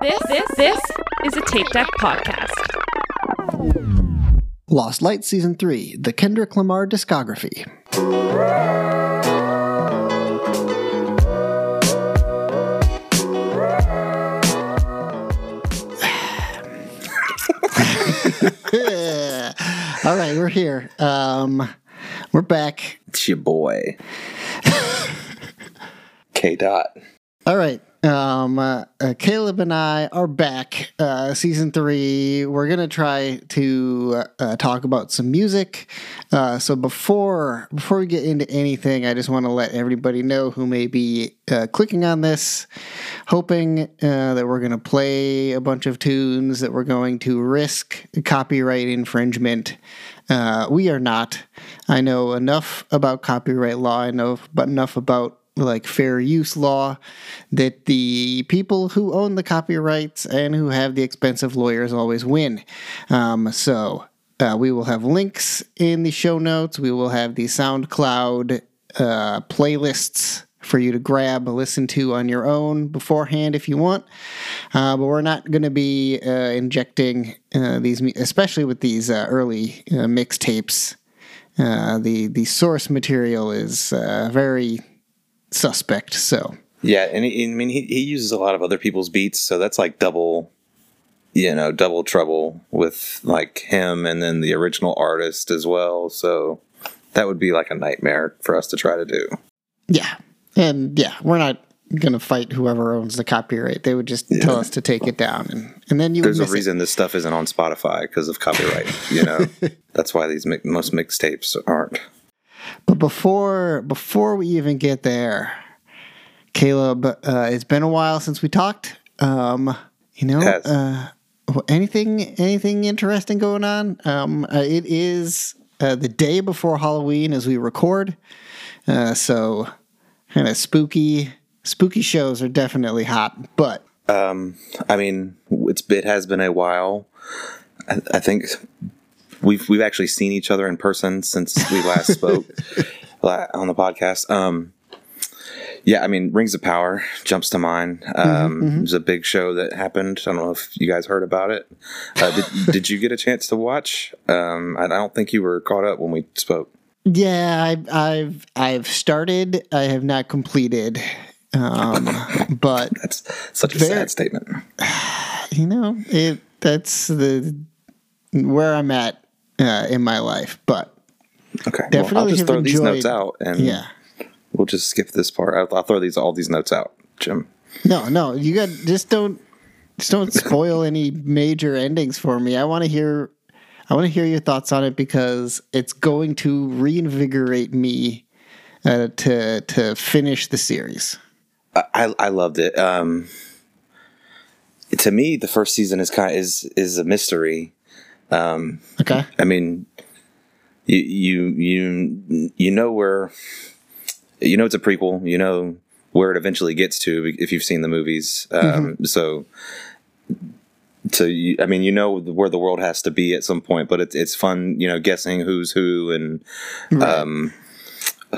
This this this is a Tape Deck podcast. Lost Light Season 3, the Kendrick Lamar discography. All right, we're here. Um, we're back. It's your boy. K dot. All right. Um, uh, uh, Caleb and I are back. Uh, season three. We're gonna try to uh, talk about some music. Uh, so before before we get into anything, I just want to let everybody know who may be uh, clicking on this, hoping uh, that we're gonna play a bunch of tunes that we're going to risk copyright infringement. Uh, we are not. I know enough about copyright law. I know but enough about like fair use law that the people who own the copyrights and who have the expensive lawyers always win. Um, so uh, we will have links in the show notes. We will have the SoundCloud uh, playlists for you to grab, listen to on your own beforehand if you want. Uh, but we're not going to be uh, injecting uh, these, especially with these uh, early mixtapes. The the source material is very suspect. So Yeah, and he, I mean he, he uses a lot of other people's beats, so that's like double, you know, double trouble with like him and then the original artist as well. So that would be like a nightmare for us to try to do. yeah, and yeah, we're not going to fight whoever owns the copyright. They would just tell us to take it down, and and then you There's would a miss it. reason this stuff isn't on Spotify because of copyright. You know, that's why these mi- most mixtapes aren't. But before before we even get there, Caleb, uh, it's been a while since we talked. Um, you know, Yes. uh, anything anything interesting going on? Um, uh, it is uh, the day before Halloween as we record, uh, so kind of spooky spooky shows are definitely hot. But Um, I mean, it's it has been a while. I, I think we've we've actually seen each other in person since we last spoke on the podcast. Um, yeah, I mean, Rings of Power jumps to mind. Um, It was a big show that happened. I don't know if you guys heard about it. Uh, did, did you get a chance to watch? Um, I, I don't think you were caught up when we spoke. yeah, I've I've, I've started. I have not completed. Um, but That's such a Very- sad statement. you know it that's the where i'm at uh, in my life but Okay, well, I'll Definitely just throw these notes out, and yeah we'll just skip this part. I'll, I'll throw these all these notes out, Jim. no no you got just don't just don't spoil any major endings for me i want to hear i want to hear your thoughts on it because it's going to reinvigorate me uh, to to finish the series I, I loved it. Um, to me, the first season is kind of, is is a mystery. Okay I mean, you you you you know where you know it's a prequel. You know where it eventually gets to if you've seen the movies. Um, So. So you, I mean, you know where the world has to be at some point, but it's it's fun, you know, guessing who's who and um,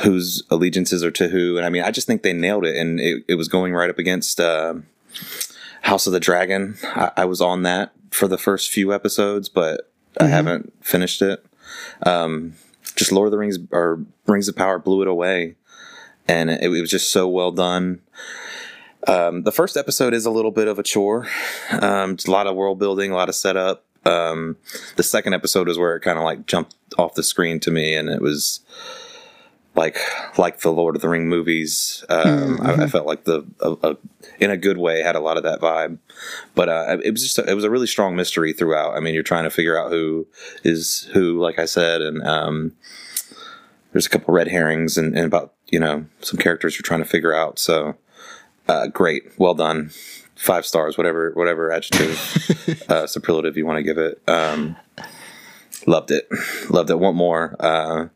whose allegiances are to who. And I mean, I just think they nailed it, and it, it was going right up against uh, House of the Dragon. I, I was on that for the first few episodes, but I haven't finished it. Um, just Lord of the Rings or Rings of Power blew it away, and it, it was just so well done. Um, the first episode is a little bit of a chore. Um, it's a lot of world building, a lot of setup. Um, the second episode is where it kind of like jumped off the screen to me, and it was like like the Lord of the Ring movies. Um, I, I felt like the a, a, in a good way had a lot of that vibe, but uh, it was just a, it was a really strong mystery throughout. I mean, you're trying to figure out who is who, like I said, and um, there's a couple red herrings and, and about you know some characters you're trying to figure out. So uh, great, well done, five stars, whatever whatever adjective uh, superlative you want to give it. Um, loved it, loved it. Want more. Uh,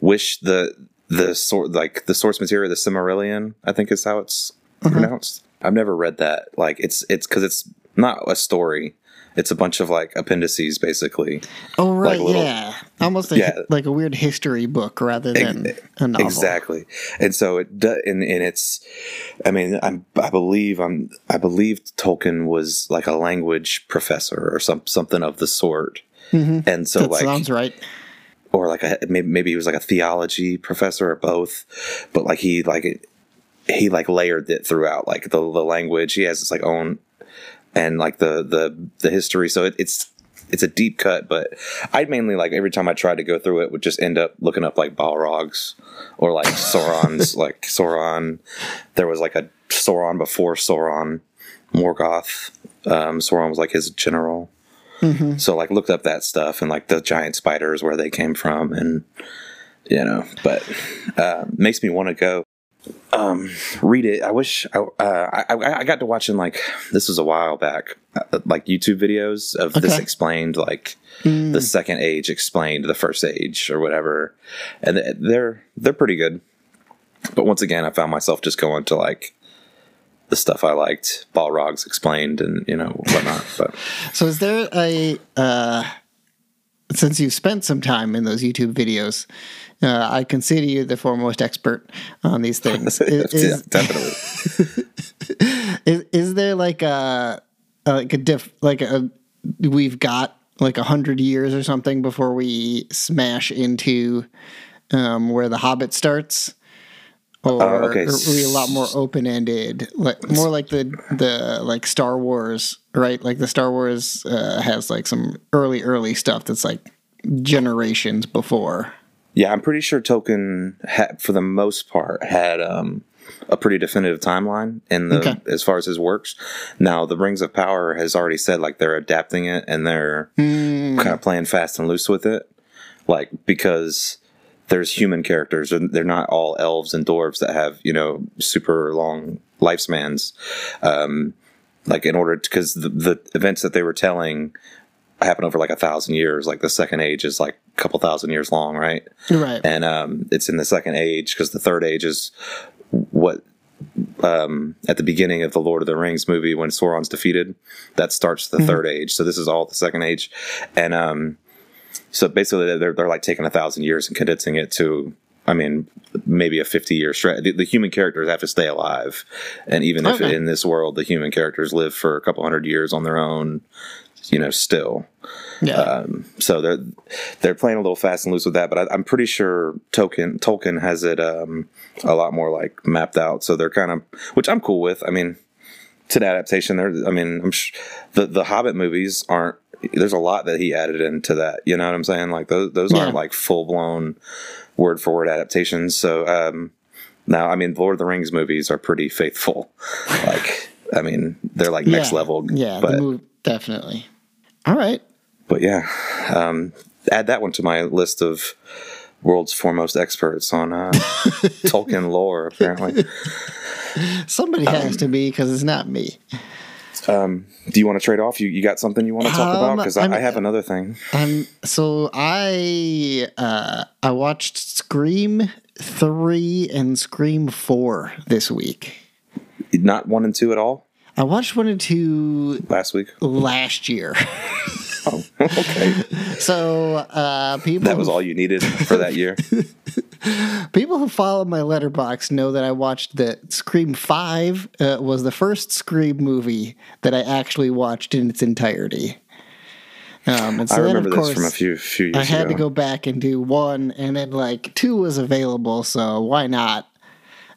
wish the the sort like the source material, the Silmarillion, I think is how it's mm-hmm. pronounced. I've never read that. Like it's it's because it's not a story. It's a bunch of like appendices, basically. Oh right, little- yeah, almost a, Yeah. like a weird history book rather than a novel. Exactly, and so it do, and, and it's, I mean, I'm I believe I'm I believe Tolkien was like a language professor or some something of the sort, mm-hmm. and so That like sounds right. Or like a maybe, maybe he was like a theology professor or both, but like he like he like layered it throughout like the the language. He has his like own and like the the the history. So it, it's it's a deep cut but i'd mainly like every time i tried to go through it would just end up looking up like balrogs or like sauron's like sauron. There was like a sauron before sauron morgoth. Um sauron was like his general so like looked up that stuff and like the giant spiders where they came from and you know but uh makes me want to go um read it. I wish I, uh, I i got to watching like this was a while back uh, like youtube videos of this explained like the second age explained the first age or whatever. And they're they're pretty good. But once again i found myself just going to like the stuff i liked balrogs explained and you know whatnot but So is there a uh, since you've spent some time in those YouTube videos, uh, I consider you the foremost expert on these things. Is, yeah, is, definitely is, is there like a, a like a diff like a we've got like a hundred years or something before we smash into um, where the Hobbit starts? Or Uh, okay. are a lot more open ended, like more like the the like Star Wars, right? Like the Star Wars uh, has like some early early stuff that's like generations before. Yeah, I'm pretty sure Tolkien, had, for the most part, had um, a pretty definitive timeline in the Okay. as far as his works. Now, the Rings of Power has already said like they're adapting it and they're Hmm. kind of playing fast and loose with it, like because there's human characters and they're not all elves and dwarves that have you know super long lifespans. Um, like in order because the, the events that they were telling happen over like a thousand years. Like the second age is like a couple thousand years long, right? Right. and um, it's in the second age because the third age is what um, at the beginning of the Lord of the Rings movie when Sauron's defeated. That starts the third age. So this is all the second age, and um, so basically they're they're like taking a thousand years and condensing it to. I mean, maybe a 50 year stretch. The, the human characters have to stay alive. And even if in this world the human characters live for a couple hundred years on their own, you know, still yeah. um, so they're they're playing a little fast and loose with that, but I, I'm pretty sure Tolkien Tolkien has it um, a lot more like mapped out. So they're kind of, which I'm cool with. I mean, it's an adaptation. There, I mean, I'm sh- the the Hobbit movies aren't. There's a lot that he added into that. You know what I'm saying? Like those those aren't like full blown word for word adaptations. So um, now, I mean, Lord of the Rings movies are pretty faithful. like, I mean, they're like next yeah. level. Yeah, but move definitely. All right. but yeah, um, add that one to my list of world's foremost experts on uh, Tolkien lore. Apparently, Somebody Um, has to be because it's not me. Do you want to trade off? You you got something you want to talk Um, about? Because I, I have another thing. Um, so I uh, I watched Scream three and Scream four this week. Not one and two at all I watched one and two last week. last year. Oh, okay, so uh, people that was all you needed for that year. people who follow my Letterboxd know that I watched that Scream five uh, was the first Scream movie that I actually watched in its entirety. Um, and so I then, remember of this course, from a few few years I had ago. to go back and do one, and then like two was available, so why not?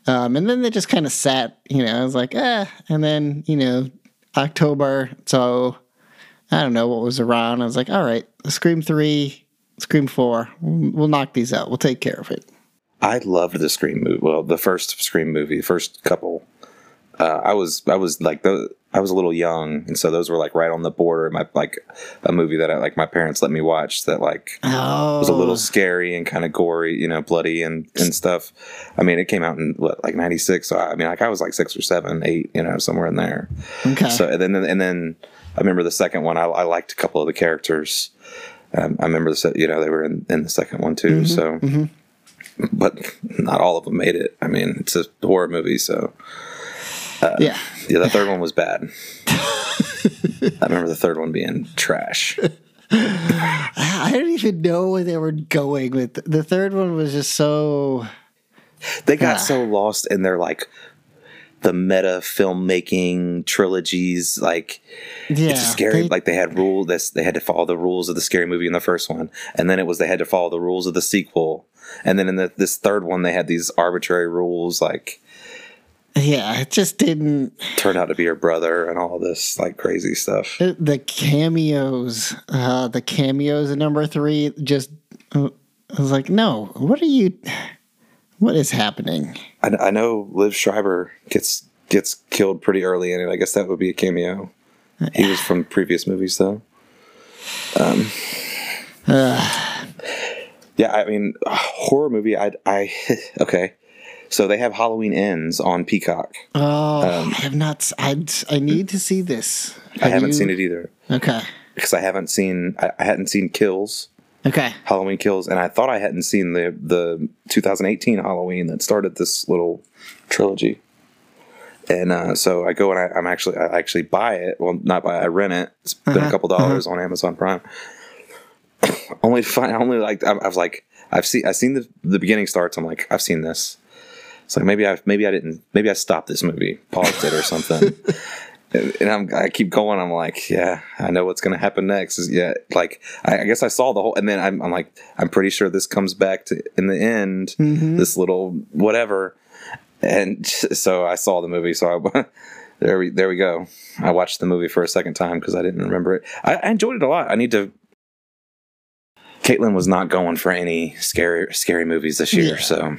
Um, and then they just kind of sat, you know. I was like, eh. And then you know, October, so I don't know what was around. I was like, all right, Scream three, Scream four, we'll we'll knock these out. We'll take care of it. I loved the Scream movie. Well, the first Scream movie, the first couple. Uh, I was I was like the I was a little young, and so those were like right on the border. of My like a movie that I like my parents let me watch that like Oh, was a little scary and kind of gory, you know, bloody and and stuff. I mean, it came out in what like '96, so I mean, like I was like six or seven, eight, you know, somewhere in there. okay. So and then and then I remember the second one. I, I liked a couple of the characters. Um, I remember the you know they were in, in the second one too. so, but not all of them made it. I mean, it's a horror movie, so yeah, yeah, the third one was bad. I remember the third one being trash. I don't even know where they were going with the third one. Was just so They got Ah. so lost in their like the meta filmmaking trilogies. Like yeah. it's scary. they- like they had rule this. They had to follow the rules of the scary movie in the first one, and then it was they had to follow the rules of the sequel, and then in the, this third one they had these arbitrary rules. Like yeah, it just didn't. turn out to be your brother and all this like crazy stuff. the cameos, uh, the cameos in number three, just uh, I was like, no, what are you? What is happening? I, I know Liev Schreiber gets gets killed pretty early in it. I guess that would be a cameo. He was from previous movies though. Um, yeah, I mean, horror movie. I I okay. So they have Halloween Ends on Peacock. Oh, I have not. I I need to see this. I haven't seen it either Okay. because I haven't seen I, I hadn't seen Kills Okay. Halloween Kills, and I thought I hadn't seen the the 2018 Halloween that started this little trilogy. And uh, so I go and I, I'm actually I actually buy it. Well, not buy. I rent it. It's been a couple dollars on Amazon Prime. only find only like I, I was like I've seen I've seen the the beginning starts. I'm like I've seen this. It's like maybe I maybe I didn't maybe I stopped this movie, paused it or something. and I'm, I keep going. I'm like, yeah, I know what's going to happen next. Is yeah, like I, I guess I saw the whole, and then I'm, I'm like, I'm pretty sure this comes back to in the end, mm-hmm. this little whatever. And so I saw the movie. So I, there we there we go. I watched the movie for a second time because I didn't remember it. I, I enjoyed it a lot. I need to. Caitlin was not going for any scary scary movies this year, Yeah. so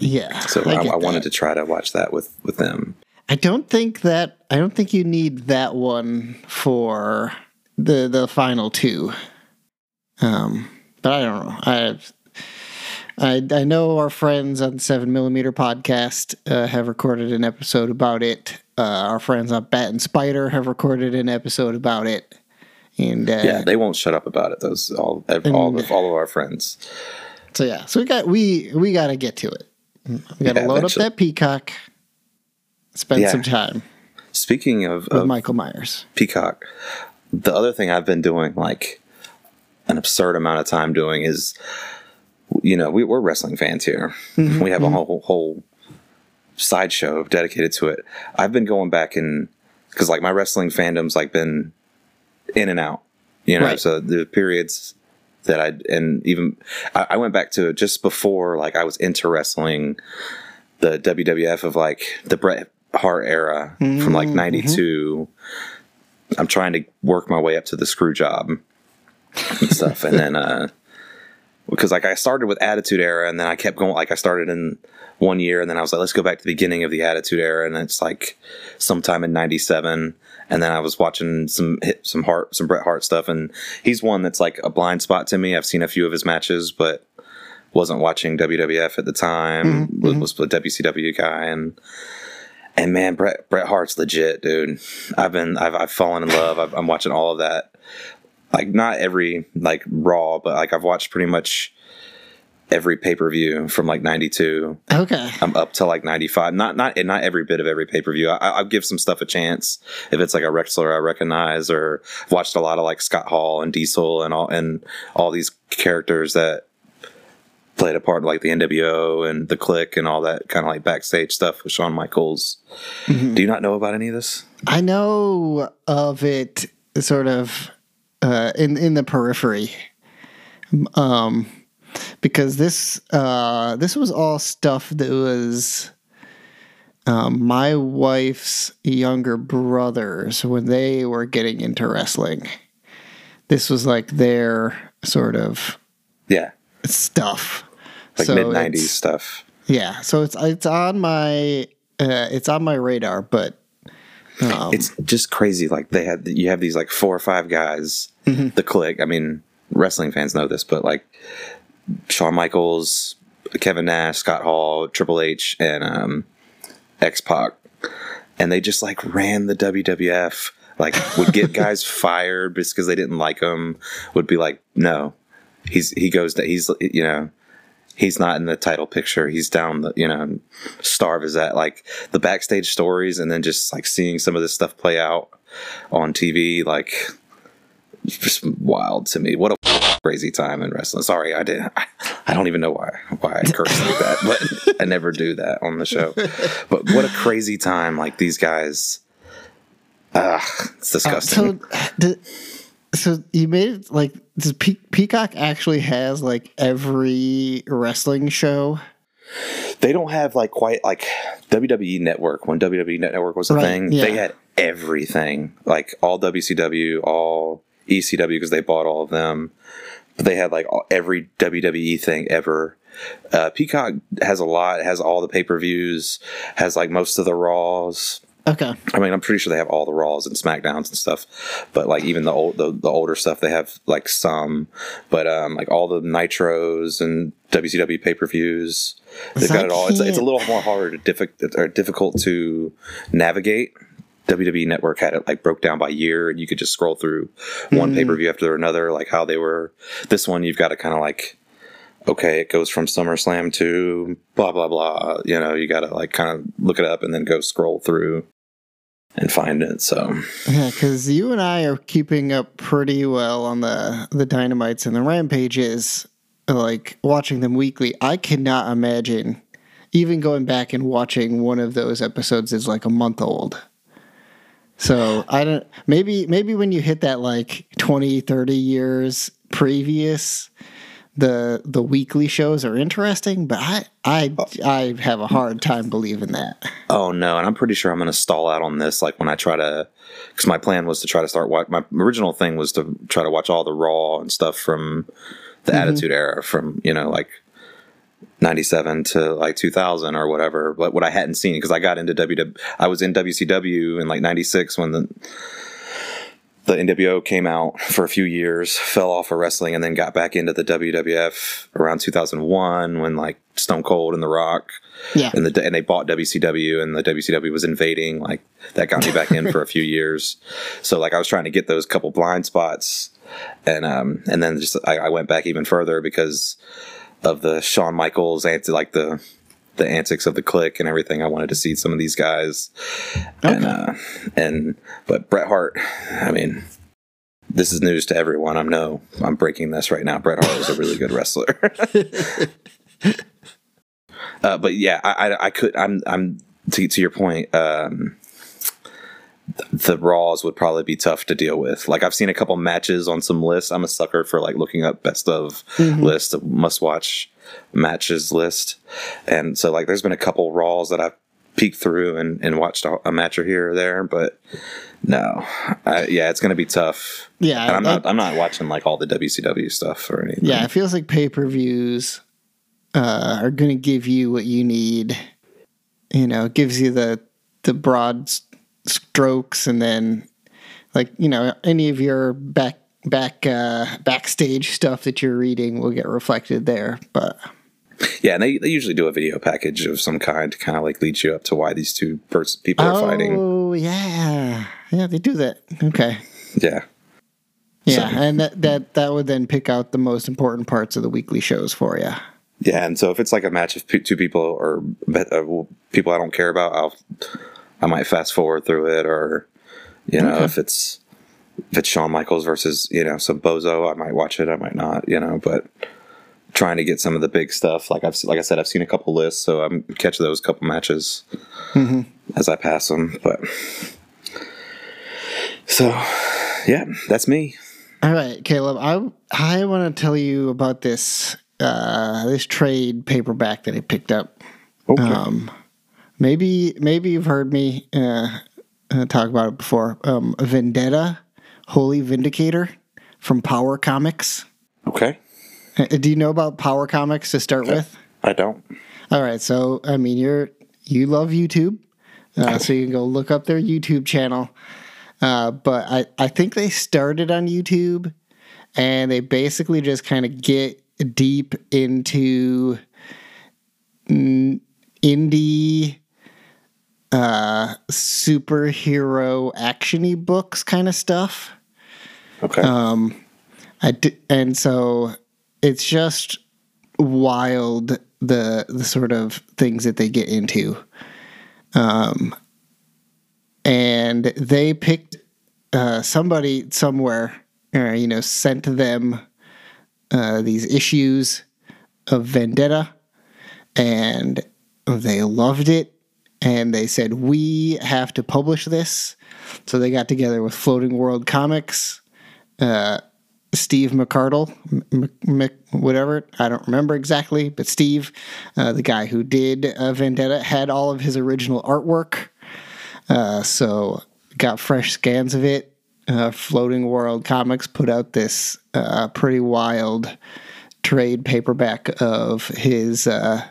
Yeah. so I, I wanted to try to watch that with with them. I don't think that. I don't think you need that one for the the final two. Um, but I don't know. I. I, I know our friends on the Seven Millimeter podcast uh, have recorded an episode about it. Uh, our friends on Bat and Spider have recorded an episode about it, and uh, Yeah, they won't shut up about it. Those all all of all of our friends. so yeah, so we got we we got to get to it. We got to Yeah, load eventually. up that Peacock, spend Yeah. some time Speaking of, of Michael Myers. Peacock, the other thing I've been doing, like an absurd amount of time doing, is you know we, we're wrestling fans here. Mm-hmm, we have a mm-hmm. whole whole sideshow dedicated to it. I've been going back and because like my wrestling fandom's like been in and out, you know. Right. So the periods that I and even I, I went back to just before like I was into wrestling, the WWF of like the Bret Hart era from like mm-hmm. '92. I'm trying to work my way up to the screw job and stuff, and then uh, because like I started with Attitude Era, and then I kept going. Like I started in one year, and then I was like, let's go back to the beginning of the Attitude Era, and it's like sometime in '97. And then I was watching some hit, some Hart, some Bret Hart stuff, and he's one that's like a blind spot to me. I've seen a few of his matches, but wasn't watching WWF at the time. Mm-hmm. Was, mm-hmm. was a WCW guy, and and man, Bret Bret Hart's legit, dude. I've been I've I've fallen in love. I've, I'm watching all of that. Like not every like Raw, but like I've watched pretty much every pay per view from like '92. Okay. I'm up to like 95. Not not not every bit of every pay per view. I, I'll give some stuff a chance if it's like a wrestler I recognize or I've watched a lot of like Scott Hall and Diesel and all and all these characters that played a part in like the NWO and the Kliq and all that kind of like backstage stuff with Shawn Michaels. Do you not know about any of this? I know of it sort of uh, in in the periphery, um, because this uh, this was all stuff that was um, my wife's younger brothers when they were getting into wrestling. This was like their sort of Yeah, stuff, like So mid '90s stuff. Yeah, so it's it's on my uh, it's on my radar, but um, it's just crazy. Like they had, you have these like four or five guys, Mm-hmm. the Kliq. I mean, wrestling fans know this, but like Shawn Michaels, Kevin Nash, Scott Hall, Triple H, and um, X Pac, and they just like ran the WWF. Like would get guys fired just because they didn't like him. Would be like, no, he's he goes to he's you know he's not in the title picture. He's down the, you know, starve is that like the backstage stories and then just like seeing some of this stuff play out on TV. Like, just wild to me. What a crazy time in wrestling. Sorry, I did. I, I don't even know why why I curse like that, but I never do that on the show. But what a crazy time! Like these guys. Ah, it's disgusting. Uh, so, the, so you made it like does Pe- Peacock actually has like every wrestling show? they don't have like quite like WWE Network when WWE Network was a Right, thing. yeah. They had everything, like all WCW, all ECW because they bought all of them. But they had like all, every WWE thing ever. Uh, Peacock has a lot. Has all the pay per views. Has like most of the Raws. Okay, I mean, I'm pretty sure they have all the Raws and Smackdowns and stuff, but like even the old the, the older stuff, they have like some, but um like all the Nitros and WCW pay per views, they've got it all. It's, it's a little more hard, difficult or difficult to navigate. WWE Network had it like broke down by year, and you could just scroll through one pay per view after another, like how they were. This one, you've got to kind of like okay, it goes from SummerSlam to blah blah blah. You know, you got to like kind of look it up and then go scroll through and find it. So yeah, because you and I are keeping up pretty well on the the dynamites and the rampages, like watching them weekly. I cannot imagine even going back and watching one of those episodes is like a month old. So I don't maybe maybe when you hit that like 20 30 years previous the the weekly shows are interesting, but I I I have a hard time believing that. oh no, and I'm pretty sure I'm going to stall out on this. Like when I try to, because my plan was to try to start. Watch, my original thing was to try to watch all the Raw and stuff from the mm-hmm. Attitude Era, from you know like. 97 to like 2000 or whatever but what i hadn't seen because i got into ww i was in wcw in like 96 when the the NWO came out for a few years, fell off of wrestling, and then got back into the WWF around 2001 when like Stone Cold and The Rock Yeah. and the and they bought WCW and the WCW was invading. Like that got me back in for a few years. So like I was trying to get those couple blind spots, and um and then just I, I went back even further because of the Shawn Michaels anti like the the antics of the Kliq and everything. I wanted to see some of these guys, and uh, and but Bret Hart. I mean, this is news to everyone. I'm no, I'm breaking this right now. Bret Hart was a really good wrestler. uh, but yeah, I, I I could I'm I'm to to your point. Um, the Raws would probably be tough to deal with. Like I've seen a couple matches on some lists. I'm a sucker for like looking up best of list, must watch matches list, and so like there's been a couple Raws that I've peeked through and, and watched a, a match or here or there, but no, I, yeah, it's gonna be tough. Yeah, and I'm that- not I'm not watching like all the WCW stuff or anything. Yeah, it feels like pay per views uh, are going to give you what you need. You know, it gives you the the broad strokes, and then like you know any of your back back uh, backstage stuff that you're reading will get reflected there. But yeah, and they, they usually do a video package of some kind to kind of like lead you up to why these two pers- people are fighting. oh yeah, yeah, they do that. Okay. Yeah. Yeah, and that, that that would then pick out the most important parts of the weekly shows for you. Yeah, and so if it's like a match of p- two people or uh, people I don't care about, I'll I might fast forward through it, or you know, if it's if it's Shawn Michaels versus you know some bozo, I might watch it, I might not, you know, but trying to get some of the big stuff, like I've like I said, I've seen a couple lists, so I'm catch those couple matches as I pass them, but so yeah, that's me. All right, Caleb. I I want to tell you about this uh, this trade paperback that I picked up. Okay. Um, maybe maybe you've heard me uh, uh, talk about it before. Um, Vendetta, Holy Vindicator from Power Comics. okay, Uh, do you know about Power Comics to start with? I don't. All right, so I mean, you're you love YouTube, uh, so you can go look up their YouTube channel. Uh, but I I think they started on YouTube, and they basically just kind of get deep into mm, indie uh superhero actiony books kind of stuff. Okay, um, I di- and so it's just wild the the sort of things that they get into. Um, and they picked uh, somebody somewhere, uh, you know, sent them uh, these issues of Vendetta, and they loved it, and they said we have to publish this. So they got together with Floating World Comics. Uh, Steve McCardle, M- M- whatever, I don't remember exactly, but Steve, uh, the guy who did uh, Vendetta, had all of his original artwork. Uh, so got fresh scans of it. Uh, Floating World Comics put out this uh, pretty wild trade paperback of his uh,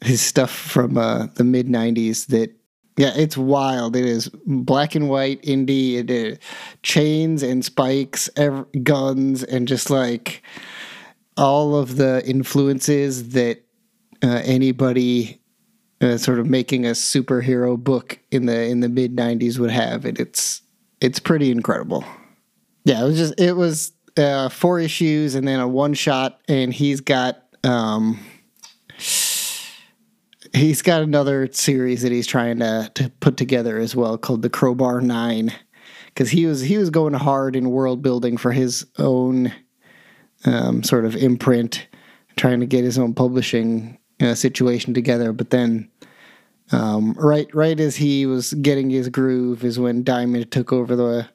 his stuff from uh, the mid '90s that yeah, it's wild. It is black and white indie. It is chains and spikes, ev- guns, and just like all of the influences that uh, anybody uh, sort of making a superhero book in the in the mid '90s would have. And it's it's pretty incredible. Yeah, it was just it was uh, four issues and then a one shot, and he's got. Um, he's got another series that he's trying to, to put together as well called the Crowbar Nine, because he was he was going hard in world building for his own um, sort of imprint, trying to get his own publishing uh, situation together. But then, um, right right as he was getting his groove, is when Diamond took over the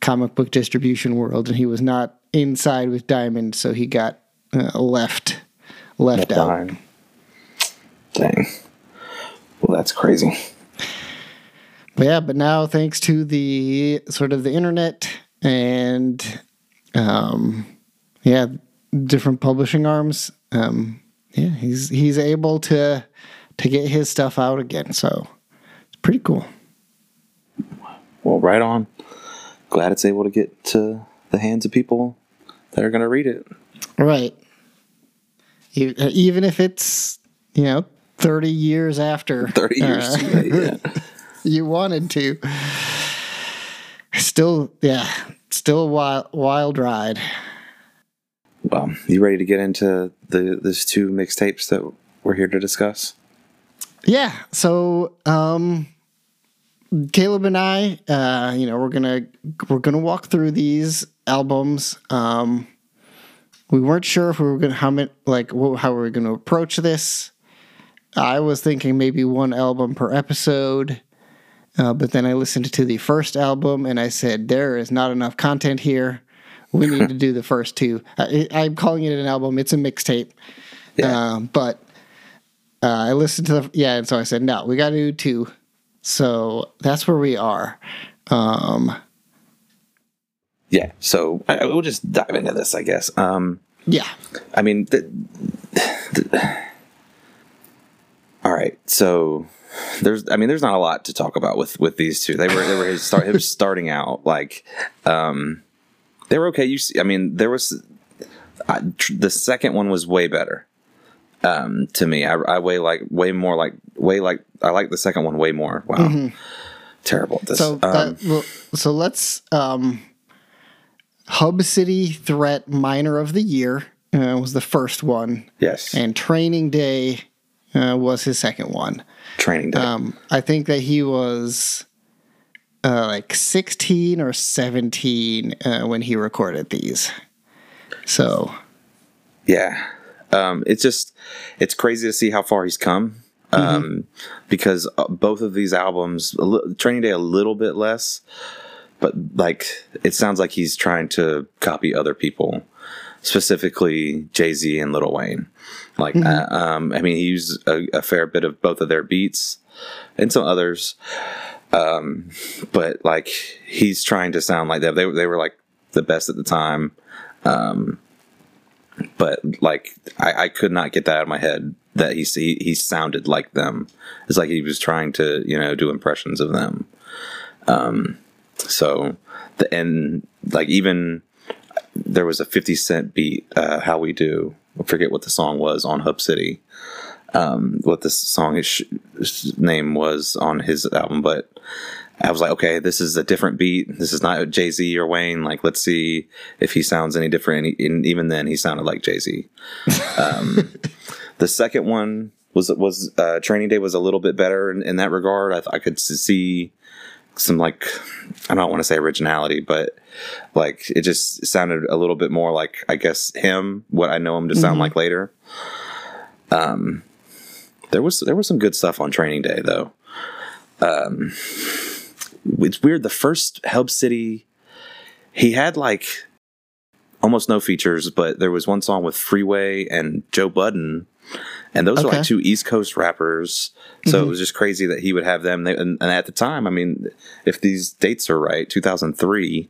comic book distribution world, and he was not inside with Diamond, so he got uh, left left out. Behind. Dang. Well, that's crazy. But yeah, but now thanks to the sort of the internet and um yeah, different publishing arms, um yeah, he's he's able to to get his stuff out again. So it's pretty cool. Well, right on. Glad it's able to get to the hands of people that are going to read it. Right. Even if it's, you know, 30 years after 30 years uh, too late. Yeah. you wanted to. Still, yeah, still a wild, wild ride. Well, you ready to get into the these two mixtapes that we're here to discuss? Yeah. So, um, Caleb and I, uh, you know, we're gonna we're gonna walk through these albums. Um, we weren't sure if we were gonna how many like how we were gonna approach this. I was thinking maybe one album per episode, uh, but then I listened to the first album and I said there is not enough content here. We need to do the first two. I, I'm calling it an album. It's a mixtape, Yeah. um, but uh, I listened to the yeah, and so I said no, we got to do two. So that's where we are. Um, Yeah. So I, we'll just dive into this, I guess. Um, yeah, I mean, the, the- right. So there's, I mean, there's not a lot to talk about with with these two. They were they were his start. Was starting out like, um, they were okay. You see, I mean, there was I, tr- the second one was way better. Um, to me, I, I way like way more like way like I like the second one way more. Wow, terrible. at This. So um, that, well, so let's um, Hub City Threat Minor of the Year uh, was the first one, yes, and Training Day uh, was his second one. training day. Um, I think that he was uh, like 16 or 17 uh, when he recorded these. So Yeah. Um, it's just, it's crazy to see how far he's come. Um, because uh, both of these albums, Training Day, a little bit less, but like, it sounds like he's trying to copy other people, specifically Jay Z and Lil Wayne. Like, uh, um, I mean, he used a, a fair bit of both of their beats and some others. Um, but like, he's trying to sound like them. They, they were like the best at the time Um, but like I, I could not get that out of my head that he, he he sounded like them. It's like he was trying to you know do impressions of them. Um, so the and like even there was a Fifty Cent beat, uh, "How We Do." I forget what the song was on Hub City. Um, what this song his name was on his album, but I was like, okay, this is a different beat. This is not Jay Z or Wayne. Like, let's see if he sounds any different. And even then, he sounded like Jay Z. Um, the second one was was uh, Training Day was a little bit better in, in that regard. I, I could see some like I don't want to say originality, but like it just sounded a little bit more like I guess him, what I know him to sound like later. Um, there was there was some good stuff on Training Day though. Um, it's weird. The first Hub City, he had like almost no features, but there was one song with Freeway and Joe Budden, and those are Okay. like two East Coast rappers. So it was just crazy that he would have them. They, and, and at the time, I mean, if these dates are right, two thousand three,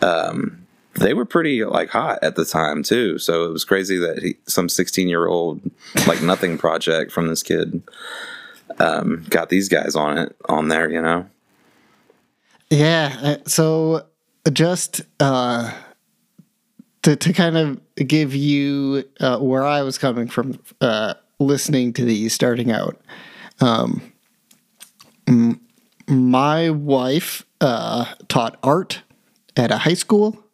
um, they were pretty like hot at the time too. So it was crazy that he, some sixteen year old like nothing project from this kid um, got these guys on it on there. You know. Yeah. uh, So just uh, to to kind of give you uh, where I was coming from, uh, listening to these starting out. Um, my wife uh, taught art at a high school.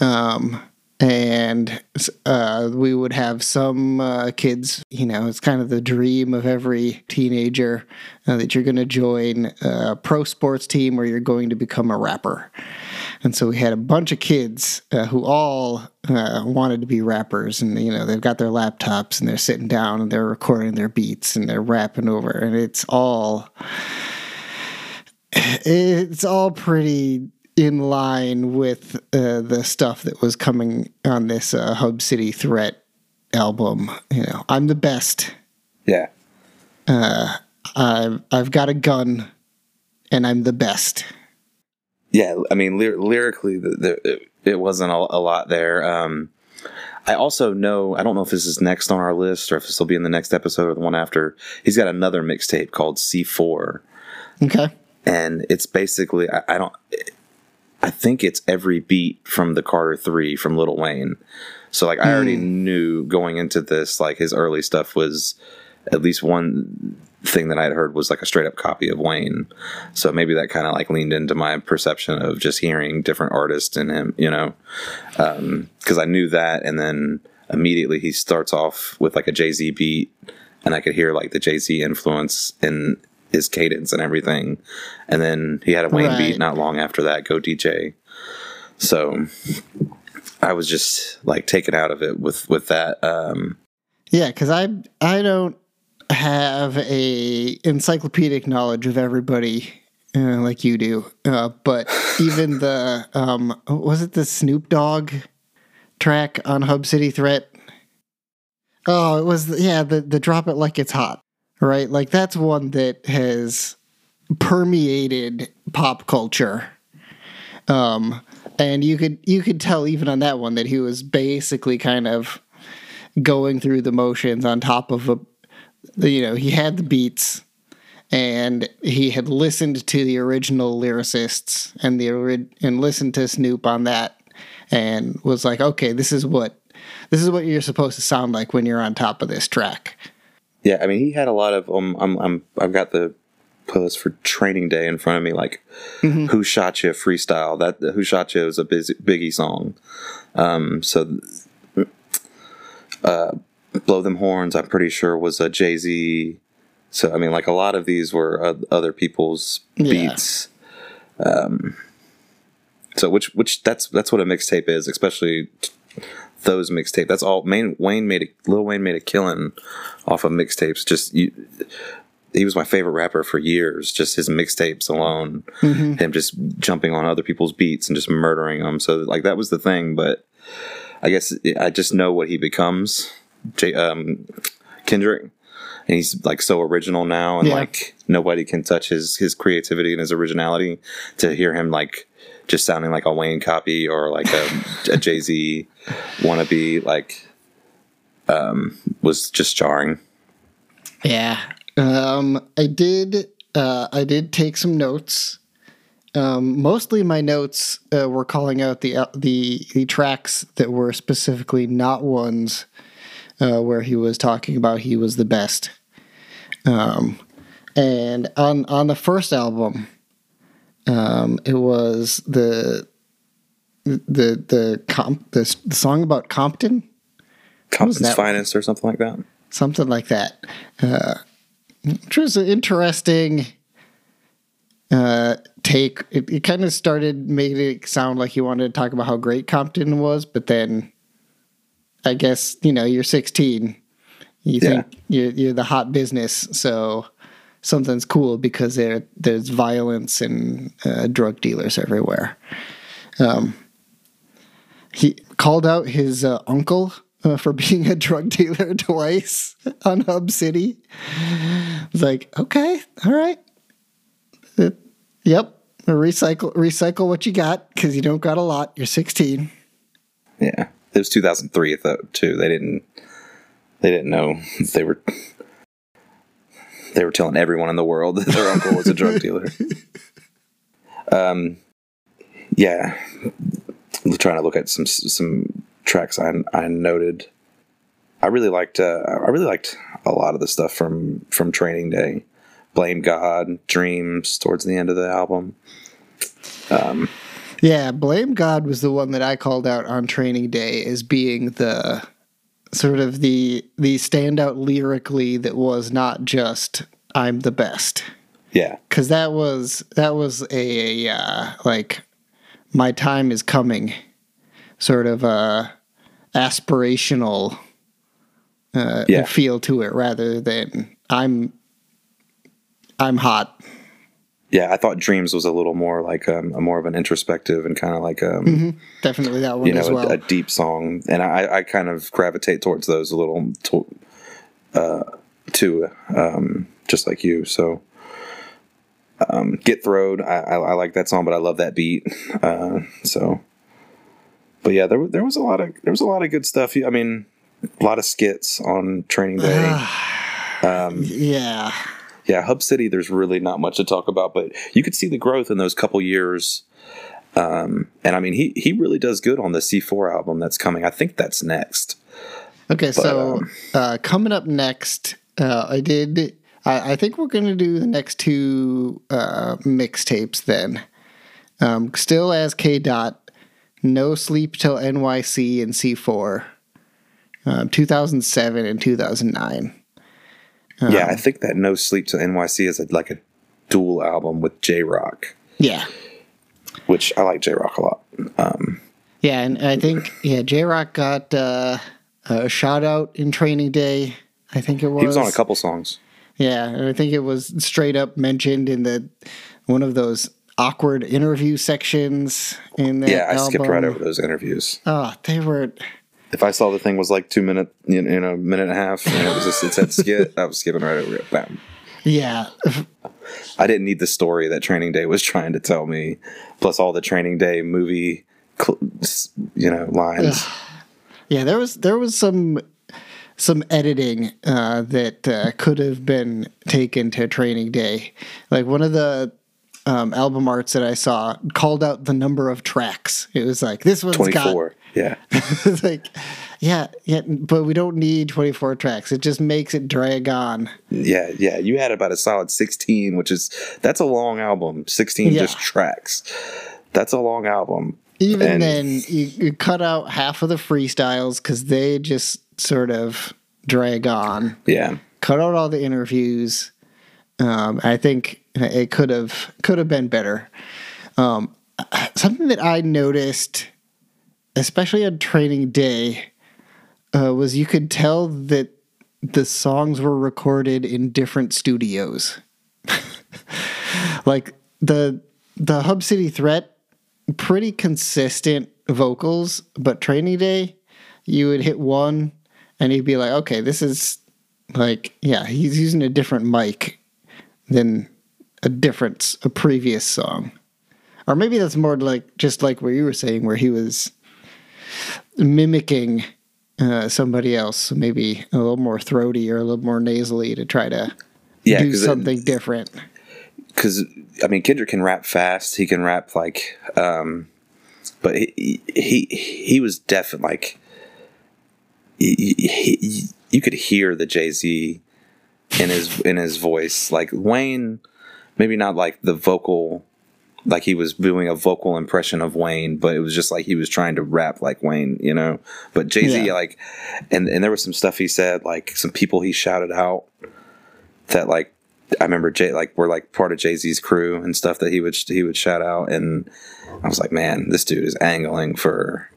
Um, and uh, we would have some uh, kids, you know, it's kind of the dream of every teenager uh, that you're going to join a pro sports team or you're going to become a rapper. And so we had a bunch of kids uh, who all uh, wanted to be rappers, and you know they've got their laptops and they're sitting down and they're recording their beats and they're rapping over, and it's all it's all pretty in line with uh, the stuff that was coming on this uh, Hub City Threat album. You know, I'm the best. Yeah. I've I've got a gun, and I'm the best. Yeah, I mean, ly- lyrically, the, the, it, it wasn't a, a lot there. Um, I also know, I don't know if this is next on our list or if this will be in the next episode or the one after. He's got another mixtape called C4, Okay. and it's basically, I, I don't, I think it's every beat from the Carter 3 from Lil Wayne. So, like, I already knew going into this, like, his early stuff was at least one thing that I had heard was like a straight up copy of Wayne. So maybe that kind of like leaned into my perception of just hearing different artists in him, you know, because I knew that. And then immediately he starts off with like a Jay Z beat, and I could hear like the Jay Z influence in his cadence and everything. And then he had a Wayne Right. beat not long after that, Go DJ. So I was just like taken out of it with with that. Um, Yeah, because I I don't have a encyclopedic knowledge of everybody uh, like you do, uh, but even the um, was it the Snoop Dogg track on Hub City Threat? Oh, it was yeah the the drop it like it's hot, right? Like that's one that has permeated pop culture. Um, and you could you could tell even on that one that he was basically kind of going through the motions on top of a you know he had the beats and he had listened to the original lyricists and the and listened to Snoop on that and was like okay this is what this is what you're supposed to sound like when you're on top of this track Yeah, I mean, he had a lot of. Um, I'm, I'm, I've got the playlist for Training Day in front of me. Like, "Who Shot You" freestyle. That "Who Shot You" is a busy, Biggie song. Um, so, uh, "Blow Them Horns," I'm pretty sure was a Jay Z. So, I mean, like a lot of these were uh, other people's Yeah. beats. Um, so, which, which that's that's what a mixtape is, especially those mixtape. That's all. Main, Wayne made a Lil Wayne made a killing off of mixtapes. Just you, he was my favorite rapper for years. Just his mixtapes alone, him just jumping on other people's beats and just murdering them. So like that was the thing. But I guess I just know what he becomes, J, um, Kendrick, and he's like so original now, and Yeah. like nobody can touch his his creativity and his originality. To hear him like just sounding like a Wayne copy or like a, a Jay Z wannabe, like um, was just jarring. Yeah. Um, I did. Uh, I did take some notes. Um, mostly my notes uh, were calling out the the the tracks that were specifically not ones uh, where he was talking about he was the best. Um, and on on the first album, um, it was the the the comp the, the song about Compton Compton's finest or something like that. something like that, uh, which was an interesting uh, take. It, it kind of started making it sound like he wanted to talk about how great Compton was, but then I guess you know you're 16. You Yeah. think you're you're the hot business, so something's cool because there there's violence and uh, drug dealers everywhere. Um, he called out his uh, uncle uh, for being a drug dealer twice on Hub City. It's like, okay, all right, Uh, yep, recycle recycle what you got because you don't got a lot. You're 16. Yeah, it was 2003 though too. They didn't they didn't know they were they were telling everyone in the world that their uncle was a drug dealer. Um, yeah, I'm trying to look at some some tracks I I noted. I really liked uh, I really liked a lot of the stuff from from Training Day. Blame God, Dreams towards the end of the album. Yeah, Blame God was the one that I called out on training day as being the sort of the the standout lyrically that was not just I'm the best. Yeah, Cuz that was that was a, a uh, like my time is coming sort of uh aspirational uh Yeah. feel to it rather than I'm I'm hot. Yeah. I thought Dreams was a little more like um, a more of an introspective and kind of like um, Definitely that one you know as a- well. a, deep song, and I, I kind of gravitate towards those a little to, uh, too, um, just like you. So, um, Get Throwed, I, I, I like that song, but I love that beat. Uh, so, but yeah, there there was a lot of there was a lot of good stuff. I mean, a lot of skits on Training Day. yeah. Yeah, Hub City, there's really not much to talk about, but you could see the growth in those couple years. Um, and I mean, he he really does good on the C4 album that's coming. I think that's next. Okay, so um, uh, coming up next, uh, I did. I, I think we're going to do the next two uh, mixtapes then. Um, still as K Dot, No Sleep Till NYC and C4, um, 2007 and 2009. Yeah, I think that No Sleep to NYC is a, like a dual album with Jay Rock, Yeah. which I like Jay Rock a lot. Um, Yeah, and I think, yeah, Jay Rock got uh, a shout out in Training Day. I think it was. he was on a couple songs. Yeah, and I think it was straight up mentioned in the one of those awkward interview sections in that Yeah, I album. skipped right over those interviews. Oh, they were. If I saw the thing was like two minute, you know, minute and a half, and it was just it said skit, I was skipping right over it. Bam. Yeah, I didn't need the story that Training Day was trying to tell me, plus all the Training Day movie, cl- you know, lines. yeah. There was there was some some editing uh, that uh, could have been taken to Training Day. Like one of the um, album arts that I saw called out the number of tracks. It was like this one's Twenty got four. Yeah, it's like, yeah, yeah, but we don't need 24 tracks. It just makes it drag on. yeah, yeah. You had about a solid sixteen, which is that's a long album. Sixteen Yeah. just tracks. That's a long album. Even And- then, you, you cut out half of the freestyles because they just sort of drag on. Yeah, Cut out all the interviews. Um, I think it could have could have been better. Um, something that I noticed, especially on training day, uh, was you could tell that the songs were recorded in different studios. like the the Hub City Threat, pretty consistent vocals, but Training Day, you would hit one, and you'd be like, okay, this is like, yeah, he's using a different mic than a different a previous song, or maybe that's more like just like what you were saying, where he was mimicking uh, somebody else, maybe a little more throaty or a little more nasally to try to yeah. do something different. because I mean Kendrick can rap fast. He can rap like, um, but he he he was definitely like he, he, you could hear the Jay Z in his in his voice. Like Wayne, maybe not like the vocal. Like he was doing a vocal impression of Wayne, but it was just like he was trying to rap like Wayne, you know. But Jay Z, Yeah. like, and and there was some stuff he said, like some people he shouted out that like I remember Jay like we're like part of Jay Z's crew and stuff that he would he would shout out, and I was like, man, this dude is angling for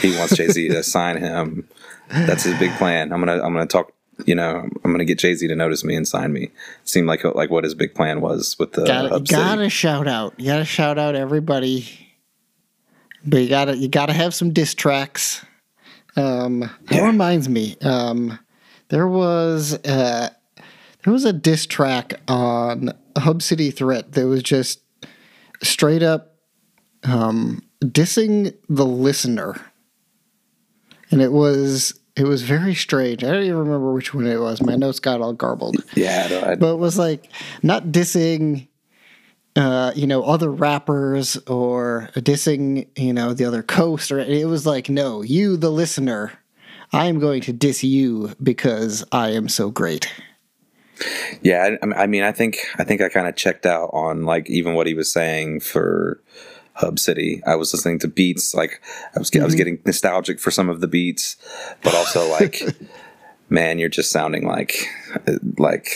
he wants Jay Z to sign him. That's his big plan. I'm gonna I'm gonna talk. You know, I'm gonna get Jay Z to notice me and sign me. It seemed like like what his big plan was with the gotta, gotta shout out. You gotta shout out everybody. But you gotta you gotta have some diss tracks. Um, that Yeah. reminds me. Um, there was uh, there was a diss track on Hub City Threat that was just straight up um, dissing the listener, and it was it was very strange. I don't even remember which one it was. My notes got all garbled Yeah, no, I, but it was like not dissing uh you know other rappers or dissing you know the other coast or it was like no you the listener i am going to diss you because i am so great Yeah, I, I mean, I think I think I kind of checked out on like even what he was saying for Hub City. I was listening to beats, like I was I was mm-hmm. getting nostalgic for some of the beats, but also like, man, you're just sounding like uh, like.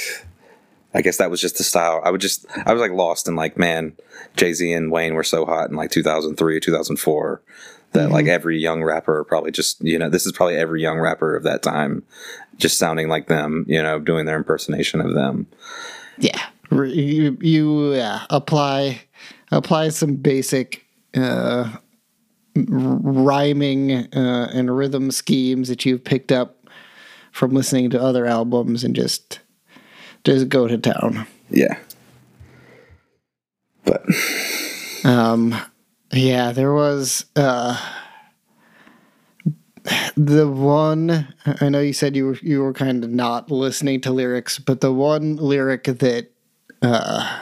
I guess that was just the style. I would just I was like lost in like, man, Jay Z and Wayne were so hot in like 2003 or 2004 that like mm-hmm. every young rapper probably just you know this is probably every young rapper of that time just sounding like them you know doing their impersonation of them yeah you, you yeah, apply apply some basic uh rhyming uh, and rhythm schemes that you've picked up from listening to other albums and just just go to town yeah but Um, yeah, there was uh, the one. I know you said you were you were kind of not listening to lyrics, but the one lyric that uh,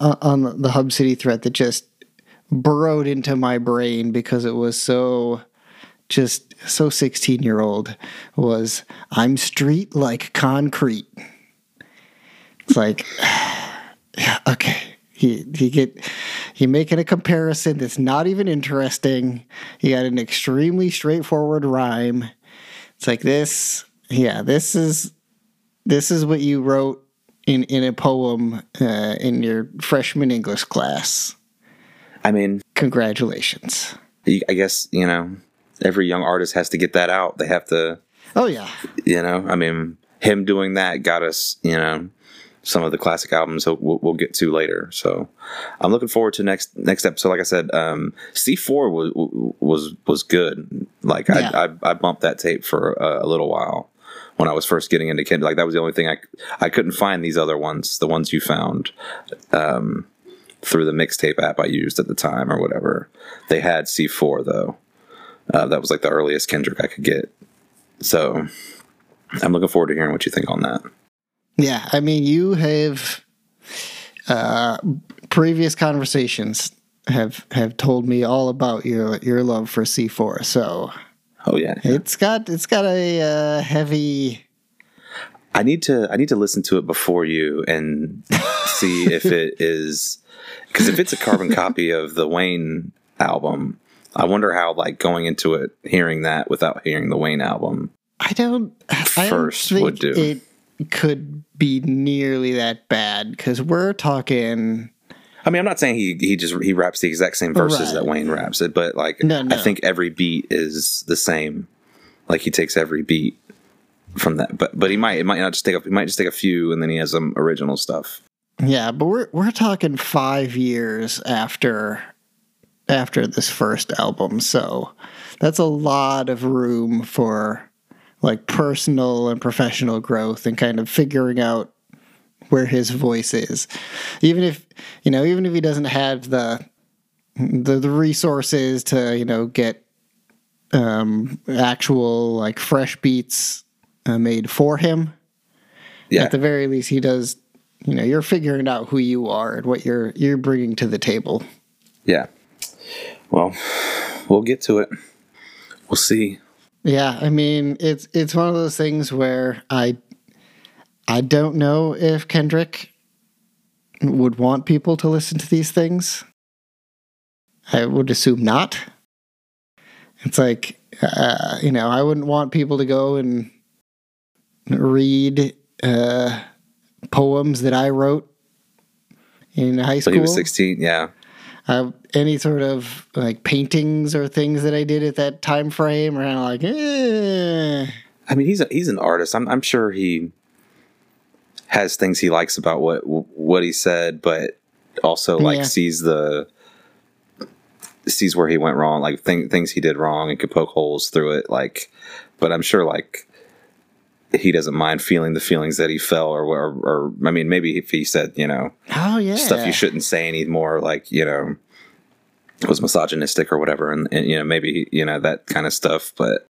Uh, on the Hub City threat that just burrowed into my brain because it was so just so 16 year old was I'm street like concrete. It's like yeah, okay. He he get he making a comparison that's not even interesting. He got an extremely straightforward rhyme. It's like this. Yeah, this is this is what you wrote in in a poem uh, in your freshman English class. i mean Congratulations. i guess you know every young artist has to get that out they have to Oh yeah, you know i mean him doing that got us you know some of the classic albums we'll, we'll get to later so i'm looking forward to next next episode like i said um c4 was was was good like Yeah. I, I i bumped that tape for a, a little while when i was first getting into kid like that was the only thing i i couldn't find these other ones the ones you found um through the mixtape app i used at the time or whatever they had c4 though uh, that was like the earliest kendrick i could get so i'm looking forward to hearing what you think on that yeah. I mean, you have uh, previous conversations have have told me all about your your love for C four. So oh yeah it's got it's got a uh, heavy. I need to I need to listen to it before you and see if it is because if it's a carbon copy of the Wayne album, I wonder how like going into it hearing that without hearing the Wayne album. I don't. I First don't think would do. It could be nearly that bad because we're talking. I mean, I'm not saying he he just he raps the exact same verses Right. that Wayne raps it, but like No, no. I think every beat is the same. Like he takes every beat from that, but but he might it might not just take a, he might just take a few and then he has some original stuff. Yeah, but we're we're talking five years after after this first album, so that's a lot of room for like personal and professional growth and kind of figuring out where his voice is. Even if you know, even if he doesn't have the the, the resources to, you know, get um actual like fresh beats uh, made for him Yeah, at the very least he does you know you're figuring out who you are and what you're you're bringing to the table yeah. Well, we'll get to it. We'll see. yeah i mean it's it's one of those things where i i don't know if kendrick would want people to listen to these things i would assume not it's like uh, you know i wouldn't want people to go and read uh poems that I wrote in high school. When he was 16, yeah. uh, any sort of like paintings or things that I did at that time frame kind of like, eh. I mean, he's a, he's an artist. I'm I'm sure he has things he likes about what what he said, but also like Yeah. sees the sees where he went wrong, like thing, things he did wrong, and could poke holes through it. Like, but I'm sure like he doesn't mind feeling the feelings that he felt, or or, or I mean, maybe if he said you know oh yeah, stuff you shouldn't say anymore, like you know was misogynistic or whatever, and, and you know maybe you know that kind of stuff, but.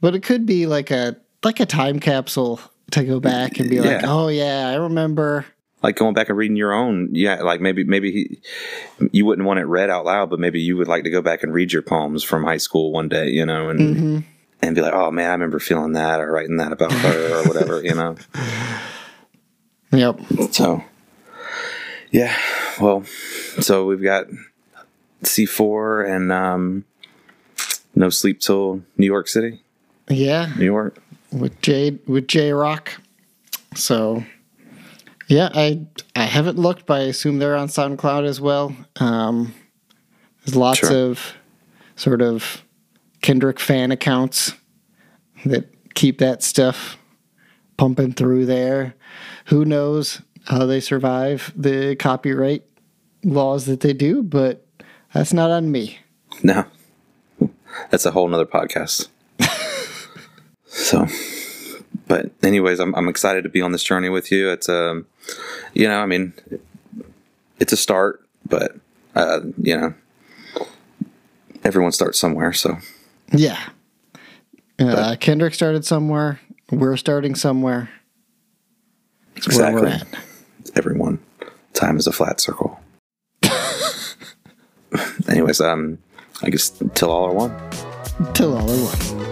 But it could be like a like a time capsule to go back and be like, oh yeah, I remember. like going back and reading your own yeah like maybe maybe he, you wouldn't want it read out loud but maybe you would like to go back and read your poems from high school one day you know and hmm and be like oh man i remember feeling that or writing that about her or whatever you know? Yep. so yeah well so we've got c4 and um no sleep till new york city. Yeah, new york with J with Jay Rock. So yeah, I I haven't looked, but I assume they're on SoundCloud as well. Um, there's lots Sure. of sort of Kendrick fan accounts that keep that stuff pumping through there. Who knows how they survive the copyright laws that they do, but that's not on me. No. That's a whole nother podcast. So, but anyways, I'm, I'm excited to be on this journey with you. It's, um, you know, I mean, it's a start, but, uh, you know, everyone starts somewhere. So, Yeah. Uh, Kendrick started somewhere. We're starting somewhere. It's where we're at. everyone, time is a flat circle. anyways, um, I guess till all are one. Till all are one.